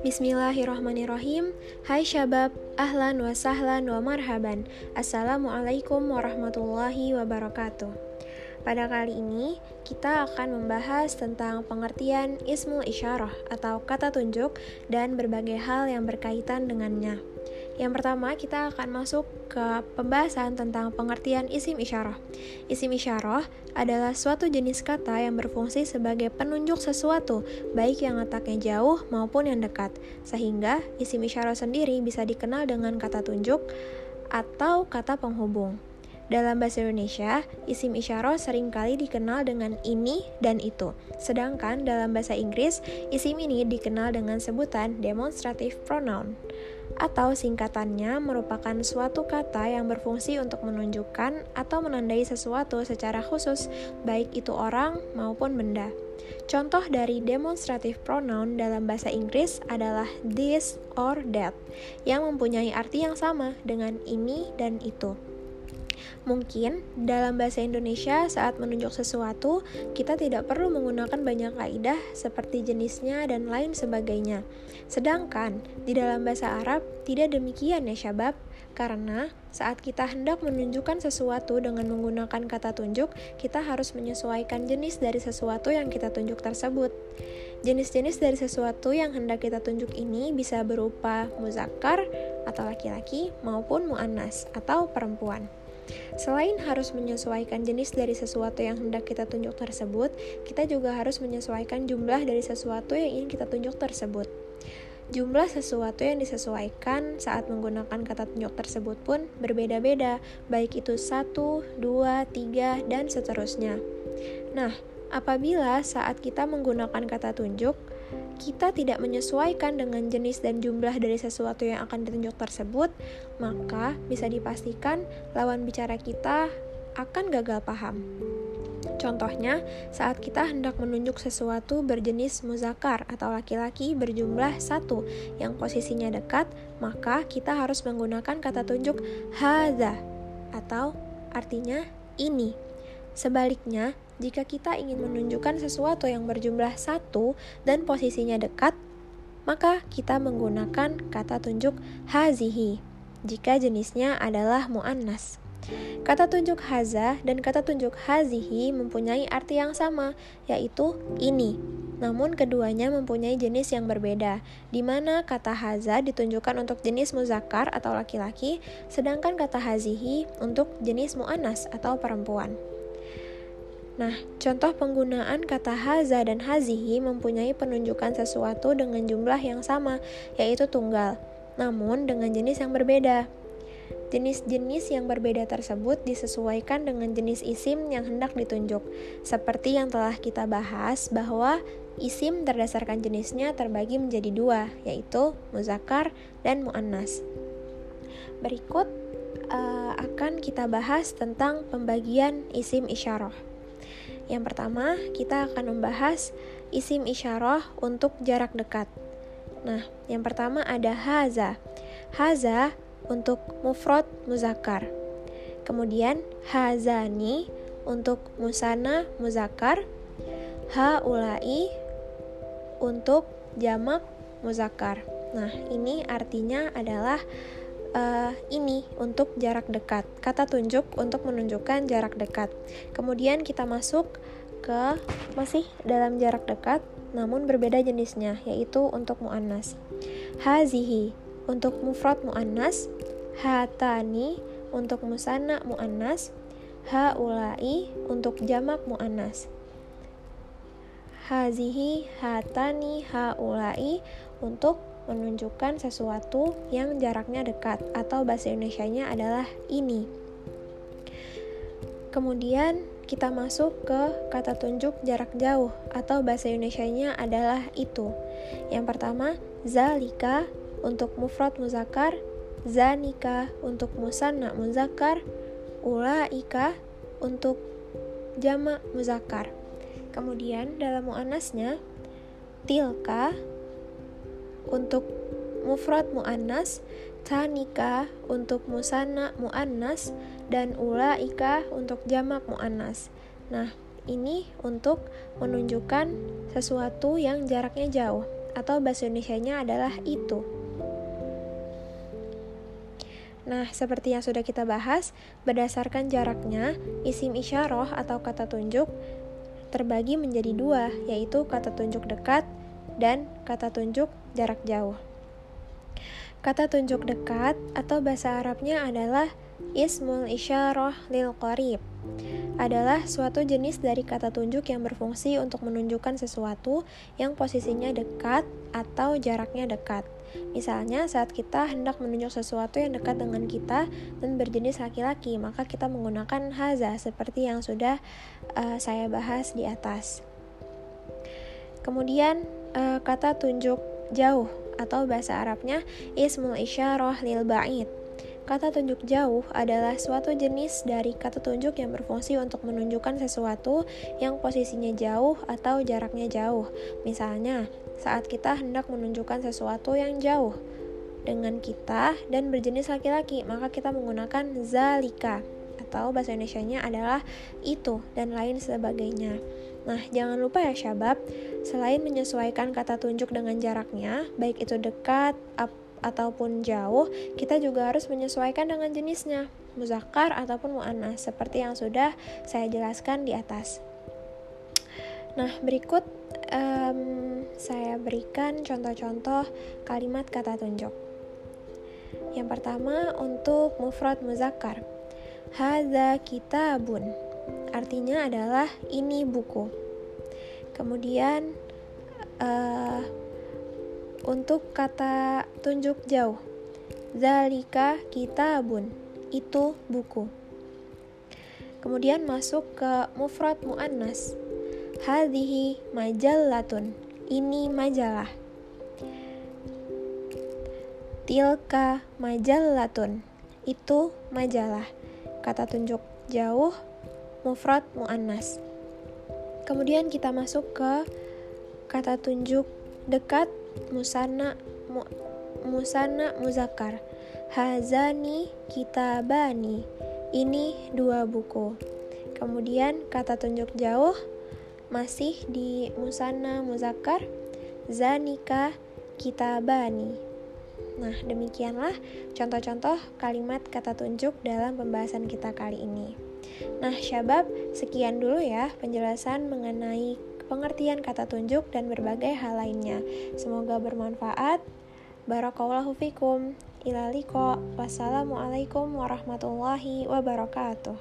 Bismillahirrahmanirrahim. Hai syabab, ahlan wa sahlan wa marhaban. Assalamualaikum warahmatullahi wabarakatuh. Pada kali ini, kita akan membahas tentang pengertian ismul isyarah atau kata tunjuk dan berbagai hal yang berkaitan dengannya yang pertama, kita akan masuk ke pembahasan tentang pengertian isim isyarah. Isim isyarah adalah suatu jenis kata yang berfungsi sebagai penunjuk sesuatu, baik yang letaknya jauh maupun yang dekat. Sehingga isim isyarah sendiri bisa dikenal dengan kata tunjuk atau kata penghubung. Dalam bahasa Indonesia, isim isyarah sering kali dikenal dengan ini dan itu. Sedangkan dalam bahasa Inggris, isim ini dikenal dengan sebutan demonstrative pronoun atau singkatannya merupakan suatu kata yang berfungsi untuk menunjukkan atau menandai sesuatu secara khusus, baik itu orang maupun benda. Contoh dari demonstrative pronoun dalam bahasa Inggris adalah this or that, yang mempunyai arti yang sama dengan ini dan itu. Mungkin dalam bahasa Indonesia saat menunjuk sesuatu, kita tidak perlu menggunakan banyak kaidah seperti jenisnya dan lain sebagainya. Sedangkan di dalam bahasa Arab tidak demikian ya syabab, karena saat kita hendak menunjukkan sesuatu dengan menggunakan kata tunjuk, kita harus menyesuaikan jenis dari sesuatu yang kita tunjuk tersebut. Jenis-jenis dari sesuatu yang hendak kita tunjuk ini bisa berupa muzakkar atau laki-laki maupun muannas atau perempuan. Selain harus menyesuaikan jenis dari sesuatu yang hendak kita tunjuk tersebut, kita juga harus menyesuaikan jumlah dari sesuatu yang ingin kita tunjuk tersebut. Jumlah sesuatu yang disesuaikan saat menggunakan kata tunjuk tersebut pun berbeda-beda, baik itu satu, dua, tiga, dan seterusnya. Nah, apabila saat kita menggunakan kata tunjuk, kita tidak menyesuaikan dengan jenis dan jumlah dari sesuatu yang akan ditunjuk tersebut, maka bisa dipastikan lawan bicara kita akan gagal paham. Contohnya, saat kita hendak menunjuk sesuatu berjenis muzakar atau laki-laki berjumlah satu yang posisinya dekat, maka kita harus menggunakan kata tunjuk haza atau artinya ini. Sebaliknya, jika kita ingin menunjukkan sesuatu yang berjumlah satu dan posisinya dekat, maka kita menggunakan kata tunjuk hazihi jika jenisnya adalah muannas. Kata tunjuk haza dan kata tunjuk hazihi mempunyai arti yang sama, yaitu ini. Namun keduanya mempunyai jenis yang berbeda, di mana kata haza ditunjukkan untuk jenis muzakkar atau laki-laki, sedangkan kata hazihi untuk jenis muannas atau perempuan. Nah, contoh penggunaan kata haza dan hazihi mempunyai penunjukan sesuatu dengan jumlah yang sama, yaitu tunggal, namun dengan jenis yang berbeda. Jenis-jenis yang berbeda tersebut disesuaikan dengan jenis isim yang hendak ditunjuk, seperti yang telah kita bahas bahwa isim berdasarkan jenisnya terbagi menjadi dua, yaitu muzakkar dan muannas. Berikut uh, akan kita bahas tentang pembagian isim isyarah. Yang pertama, kita akan membahas isim isyarah untuk jarak dekat. Nah, yang pertama ada haza. Haza untuk mufrad muzakkar. Kemudian hazani untuk musana muzakkar. Haulai untuk jamak muzakkar. Nah, ini artinya adalah uh, ini untuk jarak dekat. Kata tunjuk untuk menunjukkan jarak dekat. Kemudian kita masuk ke masih dalam jarak dekat namun berbeda jenisnya yaitu untuk muannas. Hazihi untuk mufrad muannas, hatani untuk musanna muannas, haulai untuk jamak muannas. Hazihi, hatani, haulai untuk menunjukkan sesuatu yang jaraknya dekat atau bahasa Indonesia-nya adalah ini. Kemudian kita masuk ke kata tunjuk jarak jauh atau bahasa Indonesia-nya adalah itu. Yang pertama, zalika untuk mufrad muzakkar, zanika untuk musanna muzakkar, ulaika untuk jamak muzakkar. Kemudian dalam muannasnya tilka untuk mufrad muannas, tanika untuk musanna muannas dan ulaika untuk jamak muannas. Nah, ini untuk menunjukkan sesuatu yang jaraknya jauh atau bahasa Indonesia-nya adalah itu. Nah, seperti yang sudah kita bahas, berdasarkan jaraknya, isim isyarah atau kata tunjuk terbagi menjadi dua, yaitu kata tunjuk dekat dan kata tunjuk jarak jauh. Kata tunjuk dekat atau bahasa Arabnya adalah ismul isyarah lil qarib adalah suatu jenis dari kata tunjuk yang berfungsi untuk menunjukkan sesuatu yang posisinya dekat atau jaraknya dekat. Misalnya, saat kita hendak menunjuk sesuatu yang dekat dengan kita dan berjenis laki-laki, maka kita menggunakan haza seperti yang sudah uh, saya bahas di atas. Kemudian, uh, kata tunjuk jauh atau bahasa Arabnya ismul isyarah lil ba'id Kata tunjuk jauh adalah suatu jenis dari kata tunjuk yang berfungsi untuk menunjukkan sesuatu yang posisinya jauh atau jaraknya jauh. Misalnya, saat kita hendak menunjukkan sesuatu yang jauh dengan kita dan berjenis laki-laki, maka kita menggunakan zalika atau bahasa Indonesia-nya adalah itu dan lain sebagainya. Nah, jangan lupa ya syabab, selain menyesuaikan kata tunjuk dengan jaraknya, baik itu dekat, ataupun jauh, kita juga harus menyesuaikan dengan jenisnya, muzakkar ataupun mu'annas, seperti yang sudah saya jelaskan di atas. Nah, berikut um, saya berikan contoh-contoh kalimat kata tunjuk. Yang pertama untuk mufrad muzakkar. Hadza kitabun. Artinya adalah ini buku. Kemudian uh, untuk kata tunjuk jauh. Zalika kitabun. Itu buku. Kemudian masuk ke mufrad muannas. Hadhihi majallatun. Ini majalah. Tilka majallatun. Itu majalah. Kata tunjuk jauh mufrad muannas. Kemudian kita masuk ke kata tunjuk dekat musanna mu, musanna muzakkar. Hazani kitabani. Ini dua buku. Kemudian kata tunjuk jauh masih di musanna muzakkar. Zanika kitabani. Nah, demikianlah contoh-contoh kalimat kata tunjuk dalam pembahasan kita kali ini. Nah, syabab, sekian dulu ya penjelasan mengenai pengertian kata tunjuk, dan berbagai hal lainnya. Semoga bermanfaat. Barakallahu fikum. Ilaliko. Wassalamualaikum warahmatullahi wabarakatuh.